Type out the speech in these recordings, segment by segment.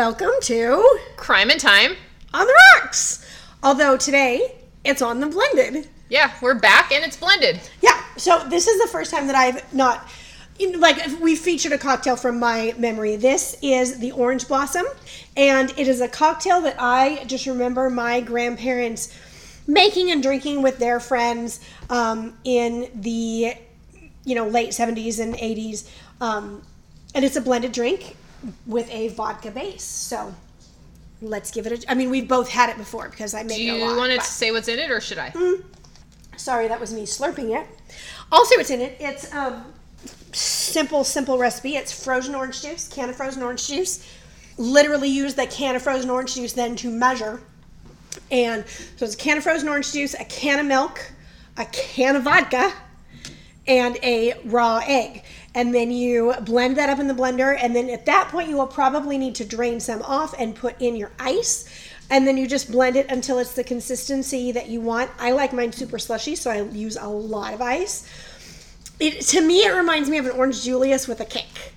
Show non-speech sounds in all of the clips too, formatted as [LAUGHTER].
Welcome to Crime and Time. On the Rocks. Although today it's on the blended. Yeah, we're back and it's blended. Yeah, so this is the first time that I've not, like, we featured a cocktail from my memory. This is the Orange Blossom, and it is a cocktail that I just remember my grandparents making and drinking with their friends um, in the, you know, late 70s and 80s. Um, and it's a blended drink with a vodka base. So let's give it a. I mean, we've both had it before because I make Do it a you want to say what's in it or should I? Sorry, that was me slurping it. I'll say what's in it. It's um, simple, simple recipe. It's frozen orange juice, can of frozen orange juice. Literally use the can of frozen orange juice then to measure. And so it's a can of frozen orange juice, a can of milk, a can of vodka, and a raw egg. And then you blend that up in the blender. And then at that point, you will probably need to drain some off and put in your ice. And then you just blend it until it's the consistency that you want. I like mine super slushy, so I use a lot of ice. It, to me, it reminds me of an orange Julius with a kick.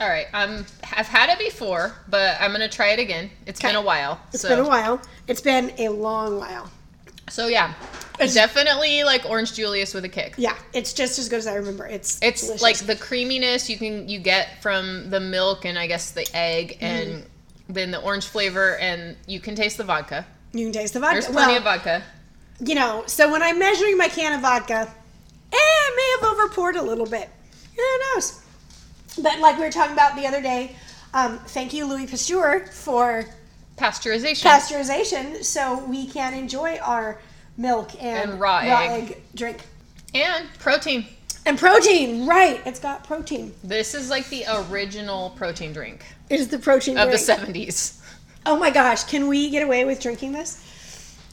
All right. Um, I've had it before, but I'm gonna try it again. It's been a while. It's so. been a while. It's been a long while. So yeah, It's- definitely like Orange Julius with a kick. Yeah, it's just as good as I remember. It's It's delicious. like the creaminess you can you get from the milk and I guess the egg and Mm-hmm. then the orange flavor and you can taste the vodka. you can taste the vodka. There's plenty well, of vodka. you know, so when I'm measuring my can of vodka, eh, I may have over poured a little bit. Who knows? But like we were talking about the other day, um, thank you, Louis Pasteur, for Pasteurization. pasteurization, so we can enjoy our milk and, And raw egg. drink. and protein. And protein, right? It's got protein. This is like the original protein drink It is the protein of the 70s Oh my gosh, can we get away with drinking this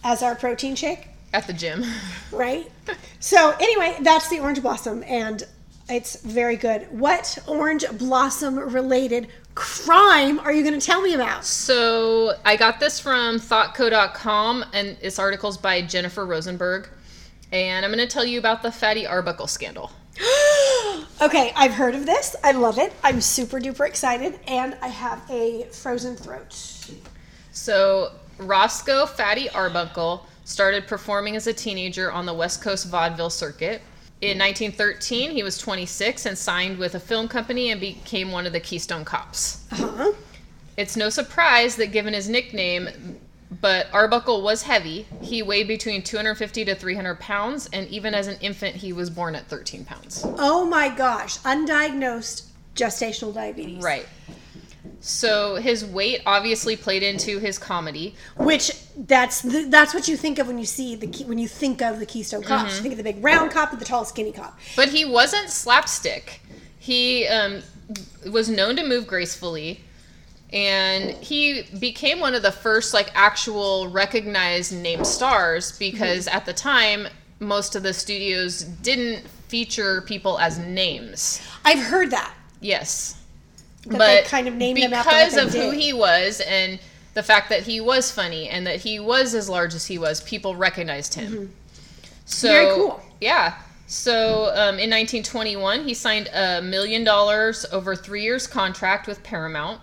as our protein shake? at the gym. right? So anyway, that's the orange blossom, and it's very good. What orange blossom related crime are you going to tell me about? So I got this from thoughtco.com and this article's by Jennifer Rosenberg. And I'm going to tell you about the Fatty Arbuckle scandal. [GASPS] okay, I've heard of this. I love it. I'm super duper excited, and I have a frozen throat. So Roscoe Fatty Arbuckle started performing as a teenager on the West Coast vaudeville circuit. In 1913, he was 26 and signed with a film company and became one of the Keystone Cops. Uh-huh. It's no surprise that given his nickname, but Arbuckle was heavy. He weighed between 250 to 300 pounds, and even as an infant, he was born at 13 pounds. Oh my gosh, undiagnosed gestational diabetes. Right. So his weight obviously played into his comedy. Which that's the, that's what you think of when you see the key, when you think of the Keystone Cops. Mm-hmm. You think of the big round cop and the tall skinny cop. But he wasn't slapstick. He um, was known to move gracefully, and he became one of the first like actual recognized name stars because at the time most of the studios didn't feature people as names. I've heard that. Yes, That they kind of named after because of who did. he was and the fact that he was funny and that he was as large as he was, people recognized him. So Mm-hmm. Very cool. Yeah. So um, in 1921, he signed a million dollars over three years contract with Paramount.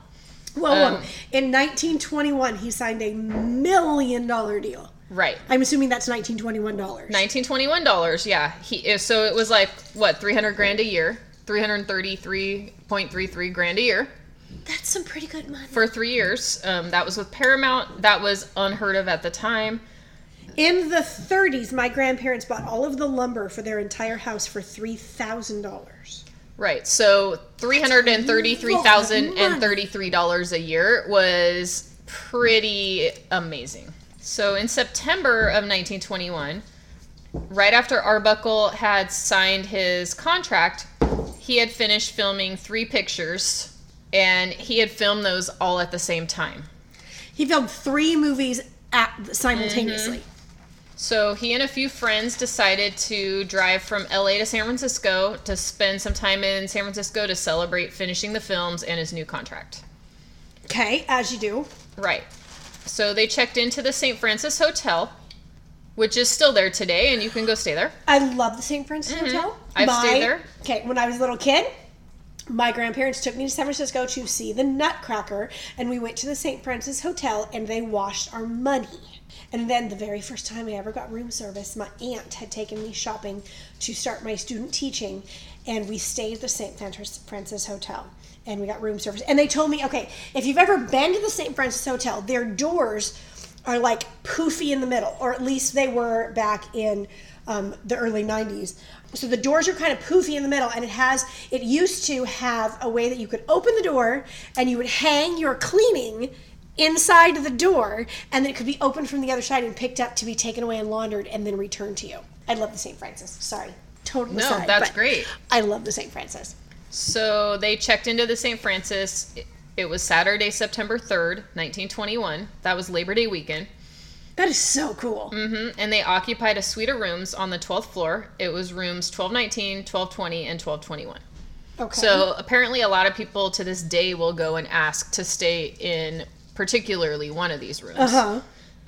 Whoa. Um, In 1921, he signed a million dollar deal. Right. I'm assuming that's 1921 dollars. 1921 dollars. Yeah. He so it was like what 300 grand a year, 333.33 grand a year That's some pretty good money. for three years. Um, that was with Paramount. That was unheard of at the time. In the 30s, my grandparents bought all of the lumber for their entire house for three thousand dollars. Right. So three hundred and thirty-three thousand and thirty-three dollars a year was pretty amazing. So in September of 1921, right after Arbuckle had signed his contract, he had finished filming three pictures, and he had filmed those all at the same time. He filmed three movies at simultaneously. Mm-hmm. So he and a few friends decided to drive from LA to San Francisco to spend some time in San Francisco to celebrate finishing the films and his new contract. Okay, as you do. Right. So they checked into the St. Francis Hotel, which is still there today, and you can go stay there. I love the St. Francis Hotel. Mm-hmm. I've stayed there. Okay, when I was a little kid, my grandparents took me to San Francisco to see the Nutcracker, and we went to the St. Francis Hotel and they washed our money. And then the very first time I ever got room service, my aunt had taken me shopping to start my student teaching, and we stayed at the St. Francis Hotel and we got room service. And they told me, okay, if you've ever been to the St. Francis Hotel, their doors are like poofy in the middle, or at least they were back in um, the early 90s. So the doors are kind of poofy in the middle, and it has, it used to have a way that you could open the door and you would hang your cleaning inside the door, and then it could be opened from the other side and picked up to be taken away and laundered and then returned to you. I love the St. Francis. Sorry. Totally. No, aside, that's great. I love the St. Francis. So they checked into the St. Francis. It- was Saturday, September 3rd, 1921. That was Labor Day weekend. That is so cool. hmm And they occupied a suite of rooms on the 12th floor. It was rooms 1219, 1220, and 1221. Okay. So apparently, a lot of people to this day will go and ask to stay in particularly one of these rooms. uh huh.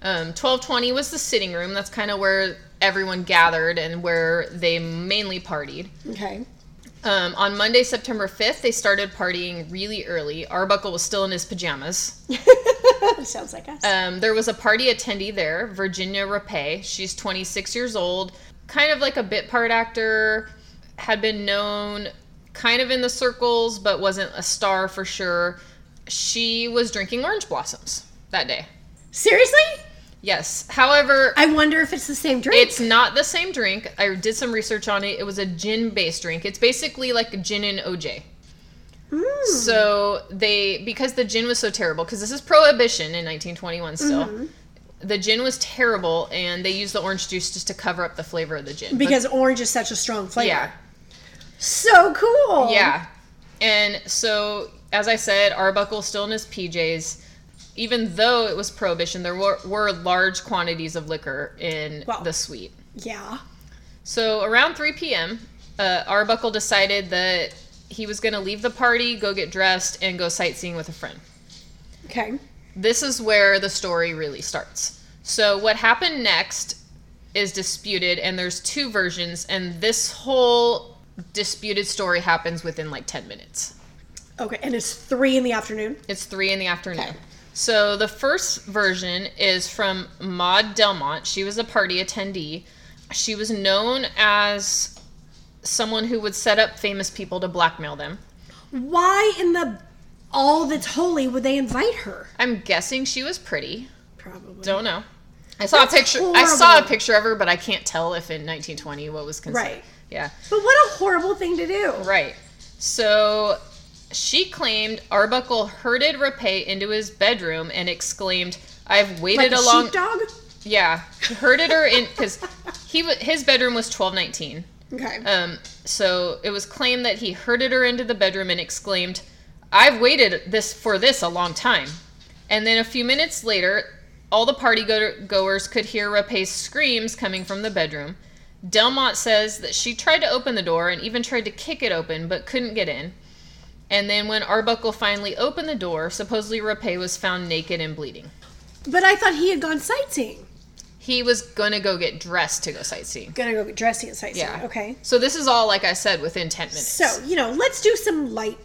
Um, 1220 was the sitting room. That's kind of where everyone gathered and where they mainly partied. Okay. Um, on Monday, September 5th, they started partying really early. Arbuckle was still in his pajamas. [LAUGHS] Sounds like us. Um, there was a party attendee there, Virginia Rappe. She's 26 years old, kind of like a bit part actor, had been known kind of in the circles, but wasn't a star for sure. She was drinking orange blossoms that day. Seriously? Yes. However, I wonder if it's the same drink. it's not the same drink. I did some research on it. It was a gin based drink. It's basically like gin and OJ. Mm. So they because the gin was so terrible because this is prohibition in 1921 still. Mm-hmm. The gin was terrible and they used the orange juice just to cover up the flavor of the gin. But- because orange is such a strong flavor. yeah. So cool. Yeah. And so as I said, Arbuckle still in his PJs. Even though it was prohibition, there were, were large quantities of liquor in Wow. the suite. Yeah. So around 3 p.m., uh, Arbuckle decided that he was going to leave the party, go get dressed, and go sightseeing with a friend. Okay. This is where the story really starts. So what happened next is disputed, and there's two versions, and this whole disputed story happens within like 10 minutes. Okay. And it's three in the afternoon. It's three in the afternoon. Okay. So the first version is from Maude Delmont. She was a party attendee. She was known as someone who would set up famous people to blackmail them. Why in the all that's holy would they invite her? I'm guessing she was pretty. Probably. Don't know. I saw That's a picture. I saw a picture of her, but I can't tell if in 1920 what was considered. Right. Yeah. But what a horrible thing to do. Right. So she claimed Arbuckle herded Rappe into his bedroom and exclaimed, "I've waited Like a a long sheepdog. Yeah, herded her in because he his bedroom was twelve nineteen. Okay. Um, so it was claimed that he herded her into the bedroom and exclaimed, "I've waited this for this a long time." And then a few minutes later, all the party go- goers could hear Rappe's screams coming from the bedroom. Delmont says that she tried to open the door and even tried to kick it open, but couldn't get in. And then when Arbuckle finally opened the door, supposedly Rappe was found naked and bleeding. but I thought he had gone sightseeing. He was gonna go get dressed to go sightseeing. Gonna go get dressed to and sightseeing. Yeah. Okay. So this is all, like I said, within 10 minutes. So you know, let's do some light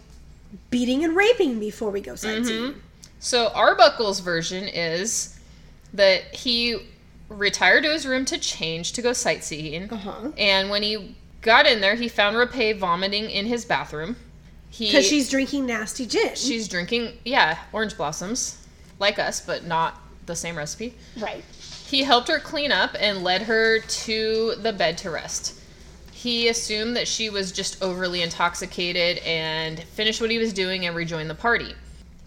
beating and raping before we go Mm-hmm. sightseeing. So Arbuckle's version is that he retired to his room to change to go sightseeing. Uh-huh. And when he got in there, he found Rappe vomiting in his bathroom. Because she's drinking nasty gin. she's drinking, yeah, orange blossoms, like us, but not the same recipe. right. He helped her clean up and led her to the bed to rest. He assumed that she was just overly intoxicated and finished what he was doing and rejoined the party.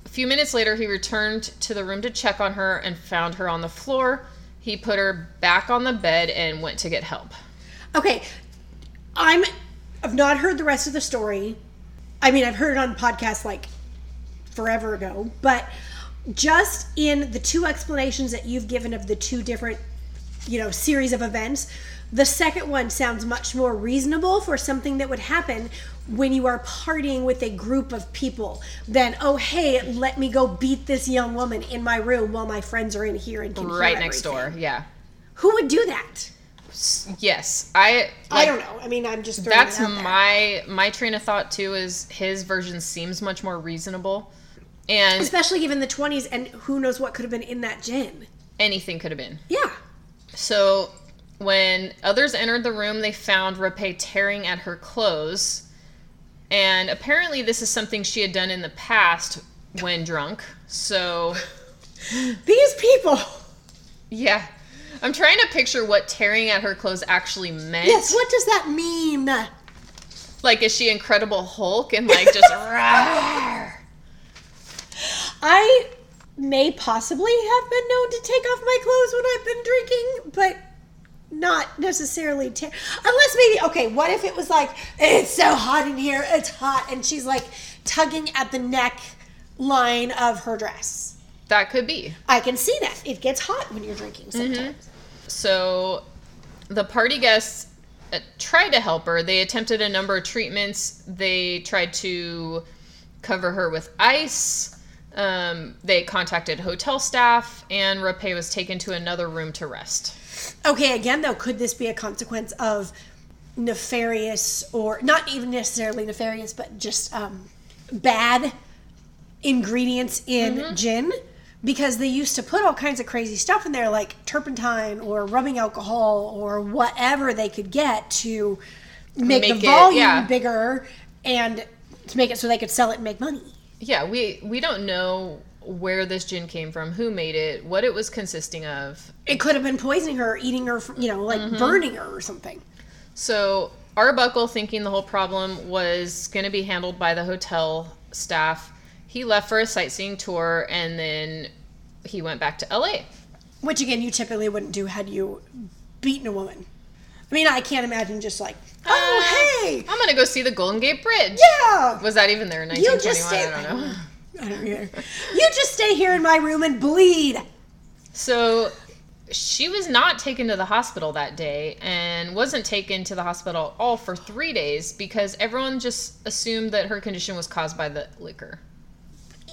A few minutes later, he returned to the room to check on her and found her on the floor. He put her back on the bed and went to get help. Okay. I'm I've not heard the rest of the story. I mean, I've heard it on podcasts like forever ago, but just in the two explanations that you've given of the two different, you know, series of events, the second one sounds much more reasonable for something that would happen when you are partying with a group of people than oh hey let me go beat this young woman in my room while my friends are in here and can hear Right next everything." door, yeah. who would do that Yes, I. I don't know. I mean, I'm just That's it out there. my my train of thought too. Is his version seems much more reasonable, and especially given the 20s and who knows what could have been in that gin. anything could have been. Yeah. So when others entered the room, they found Rappe tearing at her clothes, and apparently this is something she had done in the past when drunk. So [LAUGHS] These people. yeah, I'm trying to picture what tearing at her clothes actually meant. Yes, what does that mean? Like, is she Incredible Hulk and like just? [LAUGHS] rawr? I may possibly have been known to take off my clothes when I've been drinking, but not necessarily tear. Unless maybe, okay, what if it was like, it's so hot in here, it's hot, and she's like tugging at the neck line of her dress. That could be. I can see that. It gets hot when you're drinking sometimes. So the party guests uh, tried to help her. They attempted a number of treatments. They tried to cover her with ice. Um, they contacted hotel staff, and Rappe was taken to another room to rest. Okay, again, though, could this be a consequence of nefarious or not even necessarily nefarious, but just um, bad ingredients in gin? Because they used to put all kinds of crazy stuff in there, like turpentine or rubbing alcohol or whatever they could get to make, Make the it- volume yeah. bigger and to make it so they could sell it and make money. Yeah, we we don't know where this gin came from, who made it, what it was consisting of. It could have been poisoning her, eating her, you know, like mm-hmm. burning her or something. So Arbuckle, thinking the whole problem was going to be handled by the hotel staff, he left for a sightseeing tour and then he went back to LA. Which again, you typically wouldn't do had you beaten a woman. I mean, I can't imagine just like, uh, oh hey, I'm going to go see the Golden Gate Bridge. yeah. Was that even there in 1921? You just stay. I don't know. [LAUGHS] I don't either. You just stay here in my room and bleed. So she was not taken to the hospital that day and wasn't taken to the hospital at all for three days because everyone just assumed that her condition was caused by the liquor.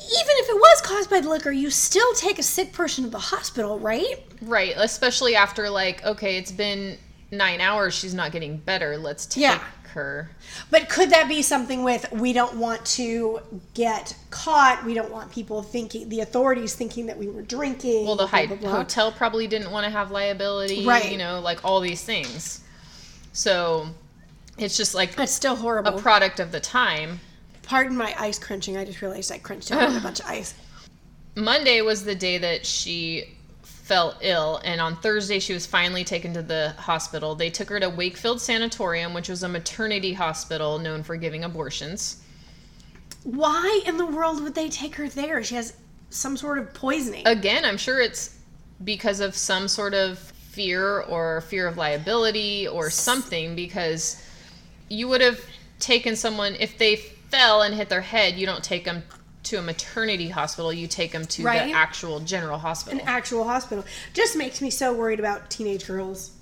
Even if it was caused by the liquor, you still take a sick person to the hospital, right? Right, especially after like, okay, it's been nine hours, she's not getting better. Let's take Yeah. her. But could that be something with we don't want to get caught? We don't want people thinking, the authorities thinking that we were drinking. Well, the blah, blah, blah. hotel probably didn't want to have liability, Right. You know, like all these things. So it's just like That's still horrible. A product of the time. Pardon my ice crunching. I just realized I crunched down a bunch of ice. [LAUGHS] Monday was the day that she fell ill, and on Thursday she was finally taken to the hospital. They took her to Wakefield Sanatorium, which was a maternity hospital known for giving abortions. Why in the world would they take her there? She has some sort of poisoning. Again, I'm sure it's because of some sort of fear or fear of liability or something, because you would have taken someone, if they fell and hit their head, you don't take them to a maternity hospital, you take them to Right. the actual general hospital. An actual hospital. Just makes me so worried about teenage girls.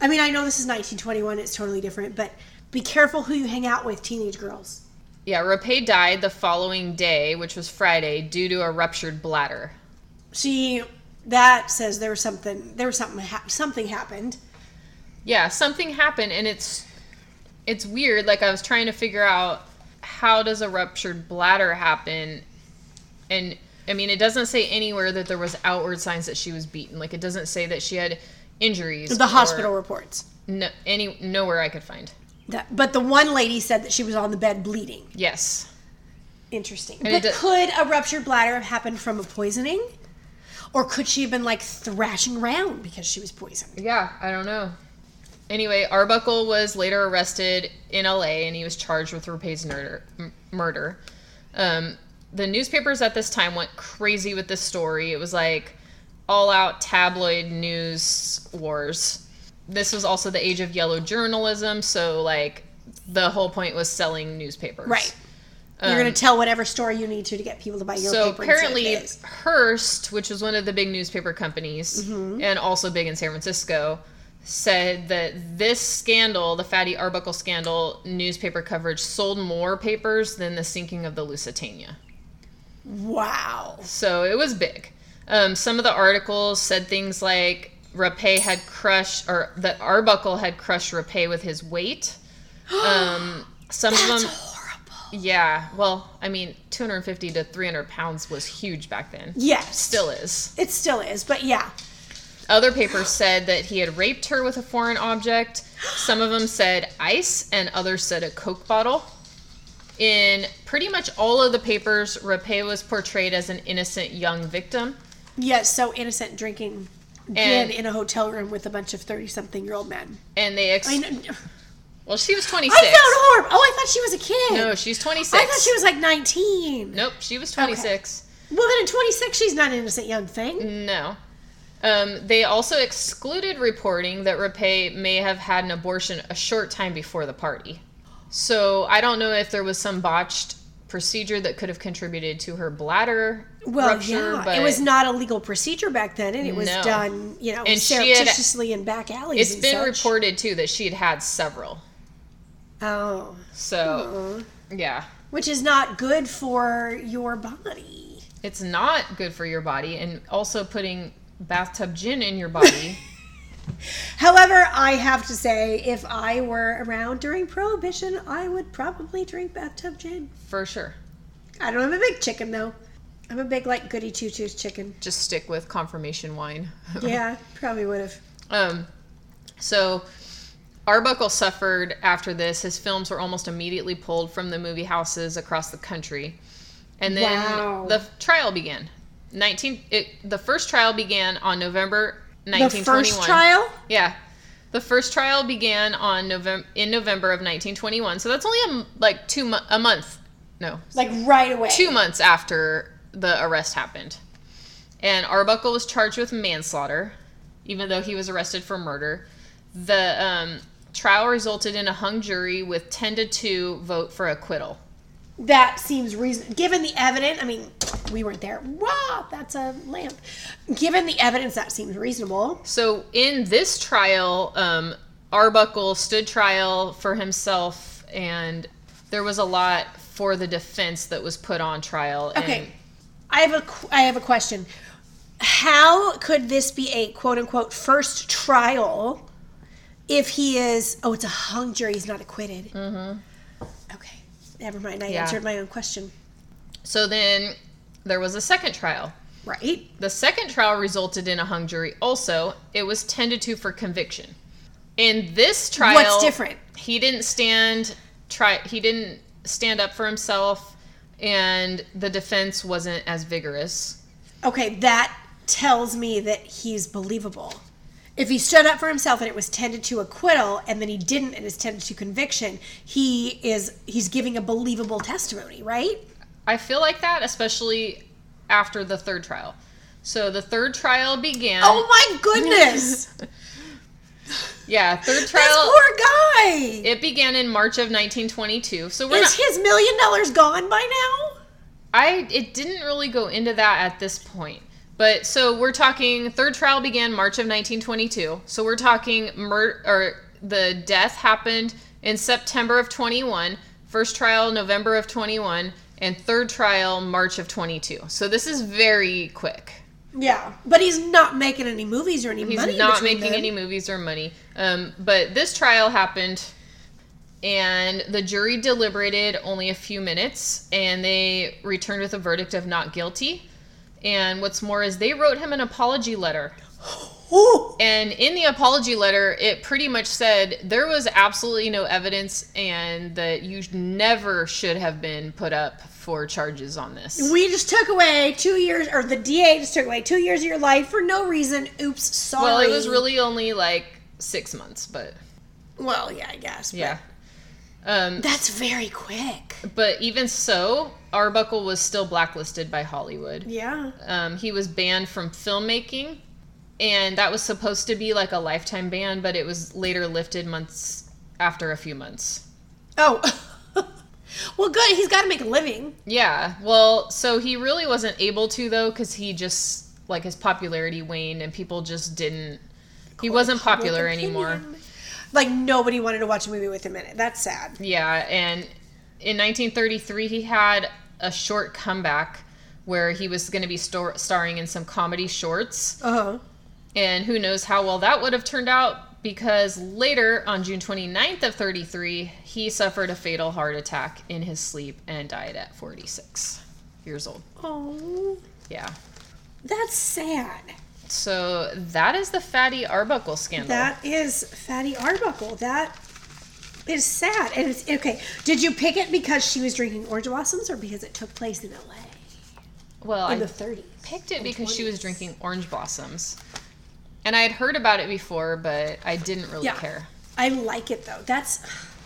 I mean, I know this is 1921, it's totally different, but be careful who you hang out with, teenage girls. Yeah, Rappe died the following day, which was Friday, due to a ruptured bladder. See, that says there was something, there was something, ha- something happened. Yeah, something happened, and it's it's weird. Like I was trying to figure out how does a ruptured bladder happen, and I mean it doesn't say anywhere that there was outward signs that she was beaten. Like it doesn't say that she had injuries. The hospital reports. no, any nowhere I could find. That, but the one lady said that she was on the bed bleeding. Yes, Interesting. And but could a ruptured bladder have happened from a poisoning? Or could she have been like thrashing around because she was poisoned? Yeah, I don't know. Anyway, Arbuckle was later arrested in LA and he was charged with Rappe's murder. m- murder. Um, the newspapers at this time went crazy with this story. It was like all out tabloid news wars. This was also the age of yellow journalism, so like the whole point was selling newspapers. Right. You're going to tell whatever story you need to to get people to buy your Um, So paper. of apparently. Hearst, which was one of the big newspaper companies Mm-hmm. and also big in San Francisco, said that this scandal, the Fatty Arbuckle scandal, newspaper coverage sold more papers than the sinking of the Lusitania. Wow. So it was big. Um, some of the articles said things like Rappe had crushed, or that Arbuckle had crushed Rappe with his weight. [GASPS] Um, some of them, horrible. yeah. Well, I mean, 250 to 300 pounds was huge back then. Yes. Still is. It still is, but yeah. Other papers said that he had raped her with a foreign object. Some of them said ice, and others said a Coke bottle. In pretty much all of the papers, Rappe was portrayed as an innocent young victim. Yes, so innocent drinking gin And- in a hotel room with a bunch of 30 something year old men. And they, ex- I mean, [SIGHS] well, she was I 26. found horrible. Oh, I thought she was a kid. No, she's 26. I thought she was like 19. Nope, she was 26. Well, then at 26, she's not an innocent young thing. No. Um, they also excluded reporting that Rappe may have had an abortion a short time before the party. So I don't know if there was some botched procedure that could have contributed to her bladder Well, rupture, yeah, but it was not a legal procedure back then, and it was No. done, you know, And she had- surreptitiously in back alleys. it's been such. reported too that she had had several. Oh, So yeah, which is not good for your body. it's not good for your body, and also putting bathtub gin in your body. [LAUGHS] However, I have to say, if I were around during Prohibition, I would probably drink bathtub gin. for sure. I don't. I'm a big chicken though. I'm a big like goody two shoes chicken. Just stick with confirmation wine. [LAUGHS] Yeah, probably would have. Um, so Arbuckle suffered after this. His films were almost immediately pulled from the movie houses across the country, and then Wow. the trial began. Nineteen. It, the first trial began on November 1921. The 1921. first trial. Yeah. The first trial began on November in November of 1921. So that's only a, like 2 mo- a month. No, Like right away. 2 months after the arrest happened. And Arbuckle was charged with manslaughter even though he was arrested for murder. The um, trial resulted in a hung jury with 10 to 2 vote for acquittal. That seems reason. Given the evidence, I mean, we weren't there. Wow, that's a lamp. Given the evidence, that seems reasonable. So in this trial, um, Arbuckle stood trial for himself, and there was a lot for the defense that was put on trial. and- Okay, I have a i have a question. How could this be a quote unquote first trial if he is? Oh, it's a hung jury. He's not acquitted. Mm-hmm. Okay, never mind. I Yeah. answered my own question. so then there was a second trial. Right. The second trial resulted in a hung jury. Also, it was ten to two for conviction. In this trial, What's different? He didn't stand try. He didn't stand up for himself, and the defense wasn't as vigorous. Okay, that tells me that he's believable. If he stood up for himself and it was 10 to acquittal and then he didn't and it's 10 to conviction, he is he's giving a believable testimony, right? I feel like that, especially after the third trial. So the third trial began. Oh my goodness. [LAUGHS] yeah, third trial this poor guy. It began in March of 1922. So we're is not. his million dollars gone by now? I it didn't really go into that at this point. But so we're talking third trial began March of 1922. So we're talking or the death happened in September of 21, first trial November of 21, and third trial March of 22. So this is very quick. Yeah, but he's not making any movies or any He's money. He's not making them. any movies or money. Um, but this trial happened, and the jury deliberated only a few minutes, and they returned with a verdict of not guilty. And what's more is they wrote him an apology letter. Ooh. And in the apology letter, it pretty much said there was absolutely no evidence and that you never should have been put up for charges on this. We just took away two years, or the DA just took away two years of your life for no reason. Oops, sorry. Well, it was really only like six months, but Well, yeah, I guess. yeah. Um, That's very quick. But even so, Arbuckle was still blacklisted by Hollywood. Yeah. Um, he was banned from filmmaking, and that was supposed to be like a lifetime ban, but it was later lifted months after a few months. Oh. [LAUGHS] well, good. He's got to make a living. Yeah, well, so he really wasn't able to though, because he just like his popularity waned, and people just didn't. He wasn't popular anymore. opinion. Like nobody wanted to watch a movie with him in it. That's sad. Yeah, and in 1933, he had a short comeback where he was going to be stor- starring in some comedy shorts. Uh huh. And who knows how well that would have turned out because later on June 29th of 33, he suffered a fatal heart attack in his sleep and died at 46 years old. Oh, Yeah. that's sad. So that is the Fatty Arbuckle scandal. That is Fatty Arbuckle. That is sad. And it's okay. Did you pick it because she was drinking orange blossoms or because it took place in LA well, in I the 30s? picked it because she was drinking orange blossoms. And I had heard about it before, but I didn't really Yeah. care. I like it though. That's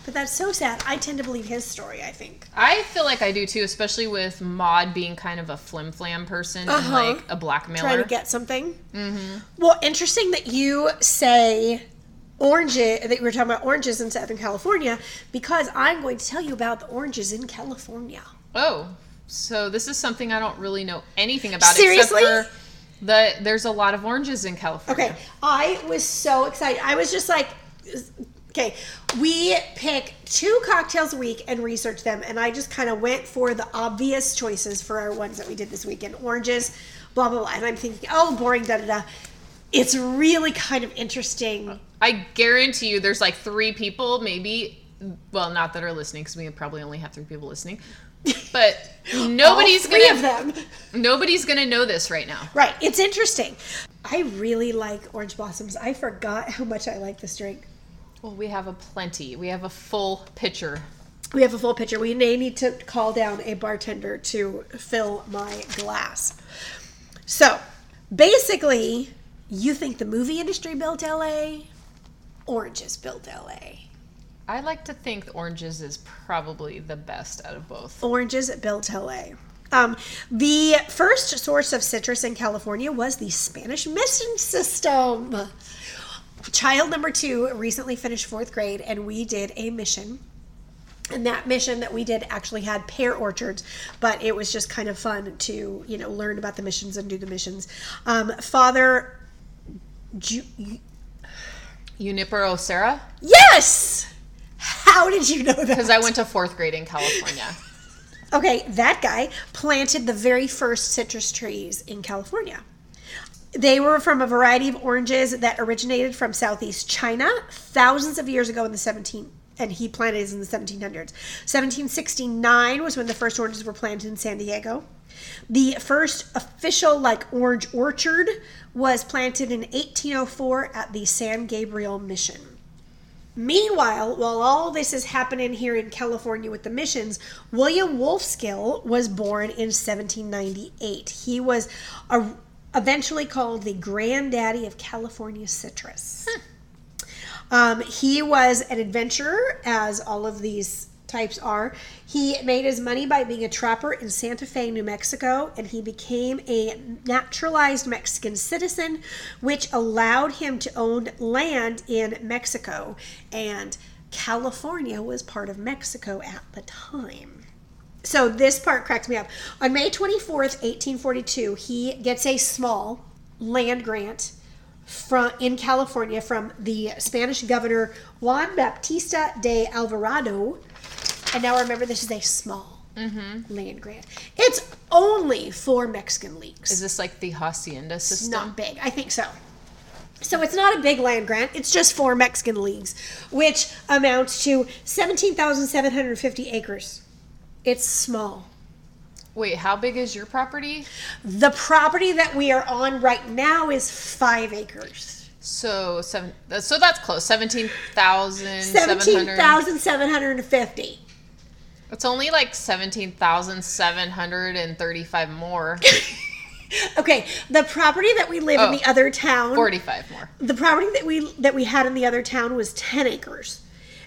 but that's so sad. I tend to believe his story, I think. I feel like I do too, especially with Maude being kind of a flim flam person and Uh-huh. like a blackmailer. Try to get something. Mm-hmm. Well, interesting that you say oranges, that you were talking about oranges in Southern California, because I'm going to tell you about the oranges in California. Oh, so this is something I don't really know anything about Seriously? except for the there's a lot of oranges in California. Okay, I was so excited. I was just like, okay, we pick two cocktails a week and research them, and I just kind of went for the obvious choices for our ones that we did this weekend oranges, blah, blah, blah. And I'm thinking, oh, boring, da da da. It's really kind of interesting. I guarantee you there's like three people, maybe well, not that are listening because we probably only have three people listening. But [LAUGHS] nobody's gonna of them. nobody's gonna know this right now. Right, it's interesting. I really like orange blossoms. I forgot how much I like this drink. Well, we have a plenty. We have a full pitcher. We have a full pitcher. We may need to call down a bartender to fill my glass. So, basically, you think the movie industry built LA? Oranges built LA. I like to think oranges is probably the best out of both. Oranges built LA. Um, the first source of citrus in California was the Spanish mission system. Child number two recently finished fourth grade, and we did a mission. And that mission that we did actually had pear orchards, but it was just kind of fun to, you know, learn about the missions and do the missions. Um, Father, Ju- Junipero Serra, yes. How did you know that? because I went to fourth grade in California. [LAUGHS] Okay, that guy planted the very first citrus trees in California. They were from a variety of oranges that originated from southeast China thousands of years ago in the 17 and he planted it in the 1700s. 1769 was when the first oranges were planted in San Diego. The first official like orange orchard was planted in 1804 at the San Gabriel Mission. Meanwhile, while all this is happening here in California with the missions, William Wolfskill was born in 1798. He was a, eventually called the granddaddy of California citrus. Um, he was an adventurer, as all of these types are. He made his money by being a trapper in Santa Fe, New Mexico, and he became a naturalized Mexican citizen, which allowed him to own land in Mexico. And California was part of Mexico at the time. So this part cracks me up. On May 24th, 1842, he gets a small land grant from in California from the Spanish governor Juan Baptista de Alvarado. And now remember, this is a small mm-hmm. land grant. It's only four Mexican leagues. Is this like the hacienda It's system? not big. I think so. So it's not a big land grant. It's just four Mexican leagues, which amounts to 17,750 acres. It's small. Wait, how big is your property? The property that we are on right now is five acres. So seven. Uh, so that's close. Seventeen thousand seven Seventeen thousand seven hundred and fifty. It's only like seventeen thousand seven hundred and thirty-five more. [LAUGHS] Okay, the property that we live in Oh. the other town, Forty-five more. the property that we that we had in the other town was ten acres.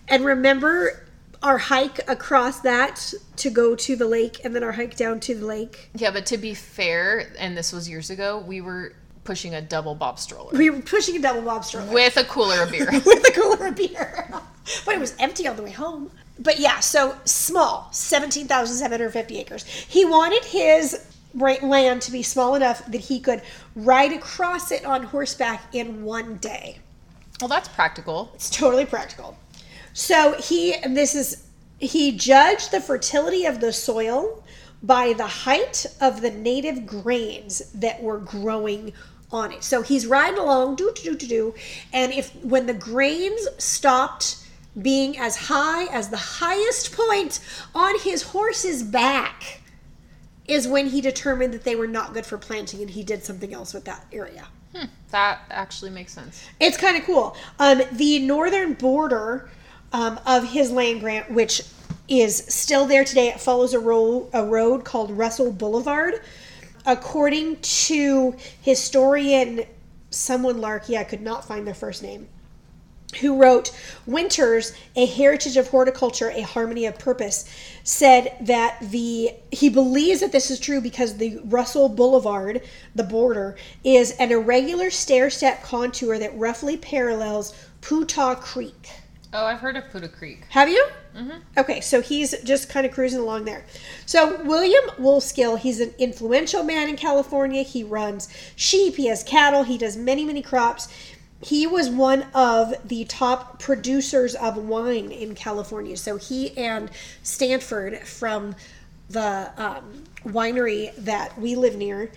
And remember our hike across that to go to the lake, and then our hike down to the lake. Yeah, but to be fair, and this was years ago, we were pushing a double bob stroller We were pushing a double bob stroller. with a cooler of beer. [LAUGHS] with a cooler of beer. [LAUGHS] but it was empty on the way home. But yeah, so small, 17,750 acres. He wanted his land to be small enough that he could ride across it on horseback in one day. well, that's practical. It's totally practical. So he, and this is, he judged the fertility of the soil by the height of the native grains that were growing on it. So he's riding along, do do do do do, and if when the grains stopped being as high as the highest point on his horse's back is when he determined that they were not good for planting and he did something else with that area. Hmm, that actually makes sense. It's kind of cool. Um, the northern border um, of his land grant, which is still there today, it follows a, ro- a road called Russell Boulevard. According to historian someone Larkey, I could not find their first name, who wrote Winters, A Heritage of Horticulture, A Harmony of Purpose, said that the he believes that this is true because the Russell Boulevard, the border, is an irregular stair-step contour that roughly parallels Putah Creek. Oh, I've heard of Putah Creek. Have you? Mm-hmm. Okay, so he's just kind of cruising along there. So William Wolfskill, he's an influential man in California. He runs sheep, he has cattle, he does many, many crops. He was one of the top producers of wine in California. So he and Stanford from the um, winery that we live near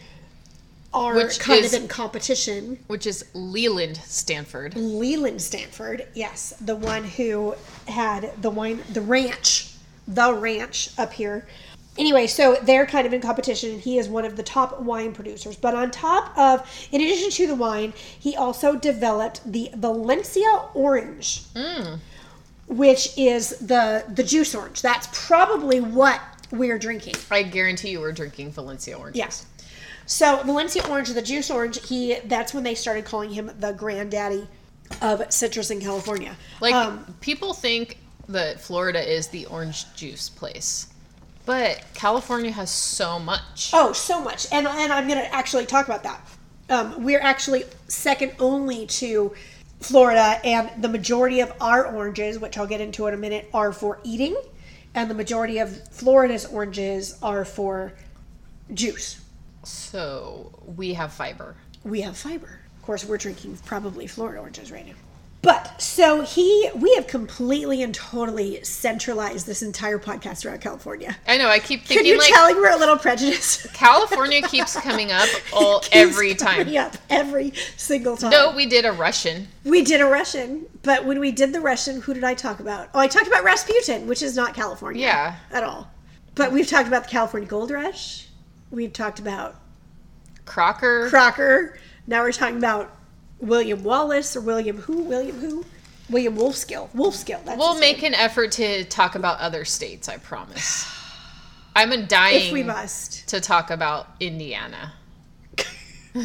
are Which kind is- of in competition. Which is Leland Stanford. Leland Stanford, yes, the one who had the wine, the ranch, the ranch up here. Anyway, so they're kind of in competition, and he is one of the top wine producers. But on top of, in addition to the wine, he also developed the Valencia Orange, hmm. which is the the juice orange. That's probably what we're drinking. I guarantee you we're drinking Valencia orange. Yes. So Valencia Orange, the juice orange, he that's when they started calling him the granddaddy of citrus in California. Like Um, people think that Florida is the orange juice place. But California has so much. oh, so much, and and I'm gonna actually talk about that. Um, we're actually second only to Florida, and the majority of our oranges, which I'll get into in a minute, are for eating, and the majority of Florida's oranges are for juice. So we have fiber. we have fiber. Of course, we're drinking probably Florida oranges right now. But so he, we have completely and totally centralized this entire podcast around California. I know. I keep Can thinking you like tell we're a little prejudiced? [LAUGHS] California keeps coming up all Keeps every time. up every single time. No, we did a Russian. we did a Russian, but when we did the Russian, who did I talk about? Oh, I talked about Rasputin, which is not California, Yeah. at all. But we've talked about the California Gold Rush. We've talked about Crocker. Crocker. Now we're talking about William Wallace or William who? William who? William Wolfskill. Wolfskill. That's we'll make name. an effort to talk about other states, I promise. I'm dying if we must. to talk about Indiana. [LAUGHS]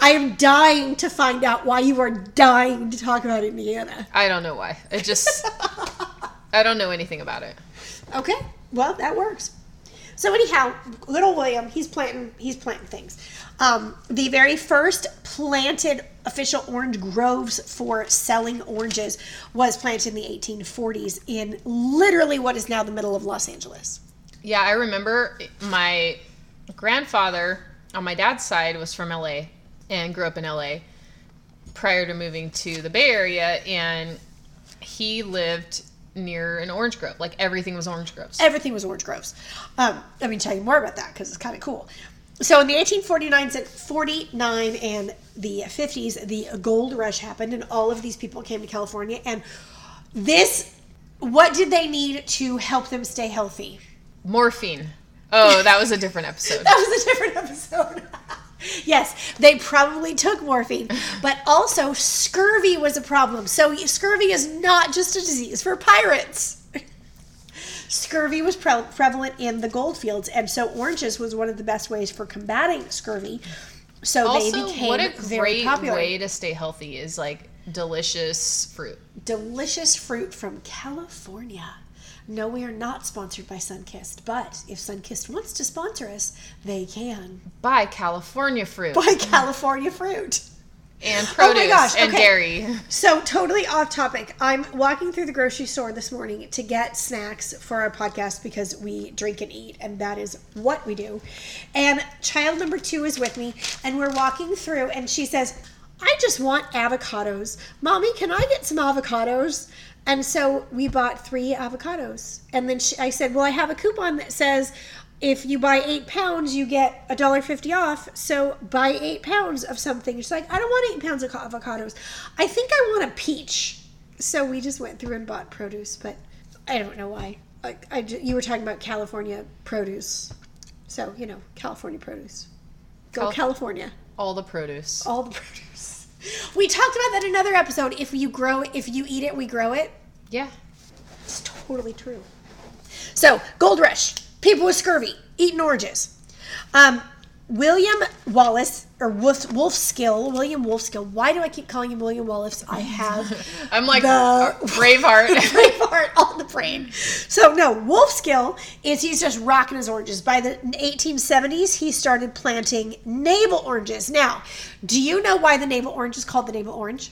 I am dying to find out why you are dying to talk about Indiana. I don't know why. It just [LAUGHS] I don't know anything about it. Okay, well that works. So anyhow, little William, he's planting he's planting things. Um, the very first planted official orange groves for selling oranges was planted in the 1840s in literally what is now the middle of Los Angeles. Yeah, I remember my grandfather on my dad's side was from LA and grew up in LA prior to moving to the Bay Area and he lived near an orange grove. Like everything was orange groves. Everything was orange groves. Um, let me tell you more about that because it's kind of cool. So in the 1849s and 49 and the 50s, the gold rush happened, and all of these people came to California. And this, what did they need to help them stay healthy? Morphine. Oh, that was a different episode. [LAUGHS] That was a different episode. [LAUGHS] [LAUGHS] yes, they probably took morphine, but also scurvy was a problem. So scurvy is not just a disease for pirates. [LAUGHS] Scurvy was pre- prevalent in the gold fields, and so oranges was one of the best ways for combating scurvy. So they Also, became what a great popular. way to stay healthy is like delicious fruit. Delicious fruit from California. No, we are not sponsored by Sunkist, but if Sunkist wants to sponsor us, they can. Buy California fruit Buy California fruit. and Oh produce my gosh, and okay. dairy. So totally off topic. I'm walking through the grocery store this morning to get snacks for our podcast because we drink and eat, and that is what we do. And child number two is with me, and we're walking through, and she says, "I just want avocados, mommy. Can I get some avocados?" And so we bought three avocados, and then she, I said, "Well, I have a coupon that says." if you buy eight pounds, you get a dollar fifty off. So buy eight pounds of something. She's like, I don't want eight pounds of avocados. I think I want a peach. So we just went through and bought produce, but I don't know why. Like I, you were talking about California produce, so you know California produce. Go Cal- California, All the produce. all the produce. We talked about that in another episode. If you grow, if you eat it, we grow it. Yeah. It's totally true. So, gold rush. People with scurvy eating oranges. Um, William Wallace or Wolf Wolfskill. William Wolfskill. Why do I keep calling him William Wallace? I have [LAUGHS] I'm like The- [LAUGHS] Braveheart. [LAUGHS] Braveheart on the brain. So no, Wolfskill is he's just rocking his oranges. By the 1870s, he started planting navel oranges. Now, do you know why the navel orange is called the navel orange?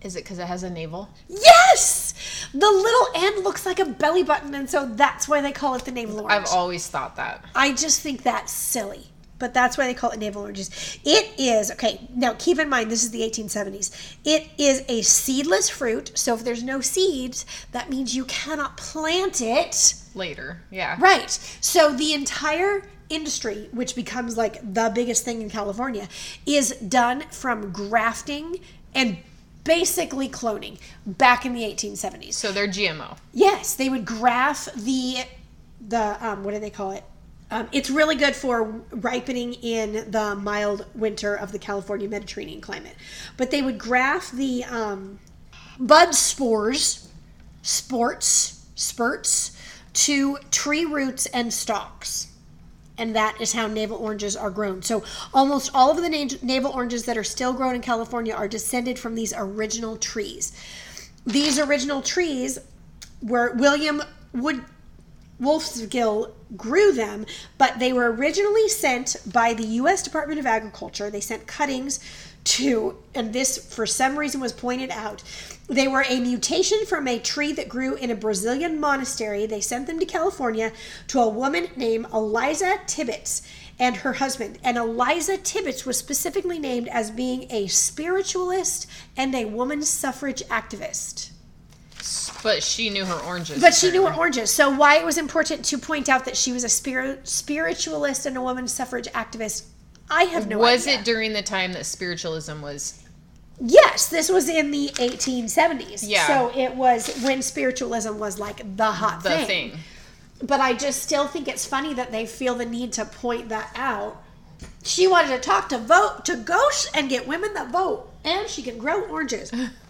Is it because it has a navel? Yes! The little end looks like a belly button, and so that's why they call it the navel orange. I've always thought that. I just think that's silly. But that's why they call it navel oranges. It is, okay, now keep in mind this is the 1870s. It is a seedless fruit. So if there's no seeds, that means you cannot plant it. Later. Yeah. Right. So the entire industry, which becomes like the biggest thing in California, is done from grafting and basically cloning back in the 1870s. So they're GMO. Yes, they would graft the the um, what do they call it? Um, it's really good for ripening in the mild winter of the California Mediterranean climate. But they would graft the um, bud spores, sports, spurts to tree roots and stalks. And that is how navel oranges are grown. So almost all of the na- navel oranges that are still grown in California are descended from these original trees. These original trees were William Wood Wolfskill grew them, but they were originally sent by the U.S. Department of Agriculture. They sent cuttings to, and this for some reason was pointed out. They were a mutation from a tree that grew in a Brazilian monastery. They sent them to California to a woman named Eliza Tibbets and her husband. And Eliza Tibbets was specifically named as being a spiritualist and a woman suffrage activist. But she knew her oranges. But she knew her oranges. So why it was important to point out that she was a spirit spiritualist and a woman suffrage activist, I have no was idea. Was it during the time that spiritualism was Yes, this was in the 1870s. Yeah. So it was when spiritualism was like the hot the thing. thing? But I just still think it's funny that they feel the need to point that out. She wanted to talk to vote to Ghost and get women that vote, and she can grow oranges. [LAUGHS]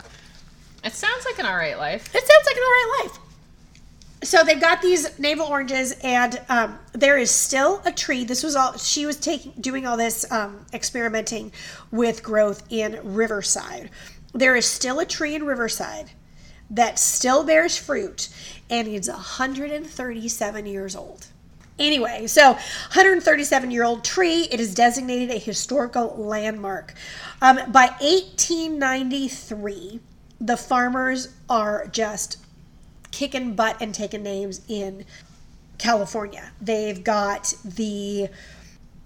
It sounds like an alright life. It sounds like an alright life. So they've got these navel oranges, and um, there is still a tree. This was all she was taking, doing all this um, experimenting with growth in Riverside. There is still a tree in Riverside that still bears fruit, and it's 137 years old. Anyway, so 137 year old tree. It is designated a historical landmark. Um, by 1893, the farmers are just kicking butt and taking names in California. They've got the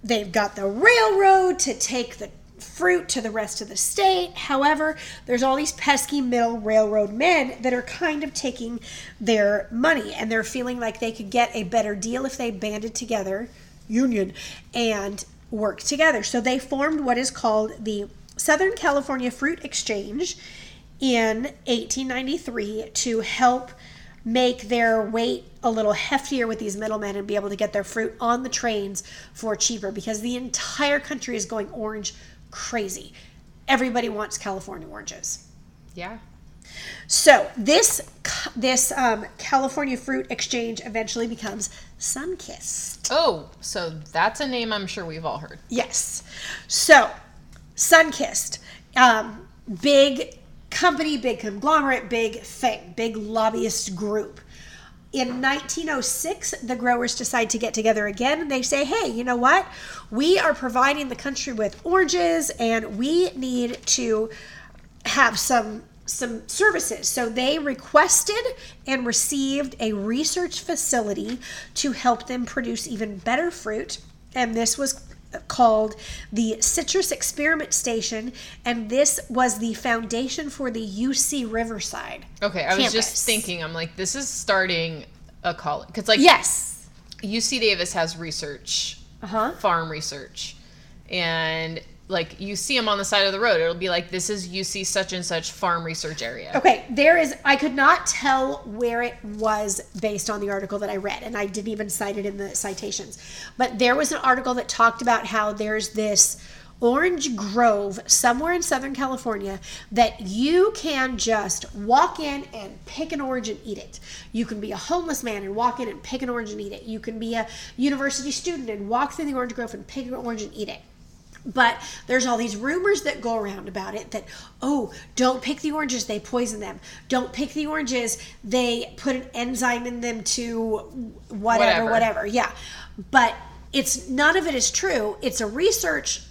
they've got the railroad to take the fruit to the rest of the state. However, there's all these pesky middle railroad men that are kind of taking their money and they're feeling like they could get a better deal if they banded together, union, and worked together. So they formed what is called the Southern California Fruit Exchange in 1893 to help make their weight a little heftier with these middlemen and be able to get their fruit on the trains for cheaper because the entire country is going orange crazy. Everybody wants California oranges. Yeah. So this this um, California Fruit Exchange eventually becomes Sunkist. Oh, so that's a name I'm sure we've all heard. Yes. So, Sunkist, um, big company, big conglomerate, big thing, big lobbyist group. In 1906, the growers decide to get together again and they say, hey, you know what? We are providing the country with oranges and we need to have some some services. So they requested and received a research facility to help them produce even better fruit. And this was called the Citrus Experiment Station. And this was the foundation for the UC Riverside. Okay, I was just thinking, I'm like, this is starting a college. Because, like, Yes. UC Davis has research, Uh huh. farm research, and like you see them on the side of the road. It'll be like this is UC such and such farm research area. Okay, there is. I could not tell where it was based on the article that I read, and I didn't even cite it in the citations. But there was an article that talked about how there's this orange grove somewhere in Southern California that you can just walk in and pick an orange and eat it. You can be a homeless man and walk in and pick an orange and eat it. You can be a university student and walk through the orange grove and pick an orange and eat it. But there's all these rumors that go around about it that, oh, don't pick the oranges, they poison them. Don't pick the oranges, they put an enzyme in them to whatever, Whatever. whatever. Yeah. But it's none of it is true. It's a research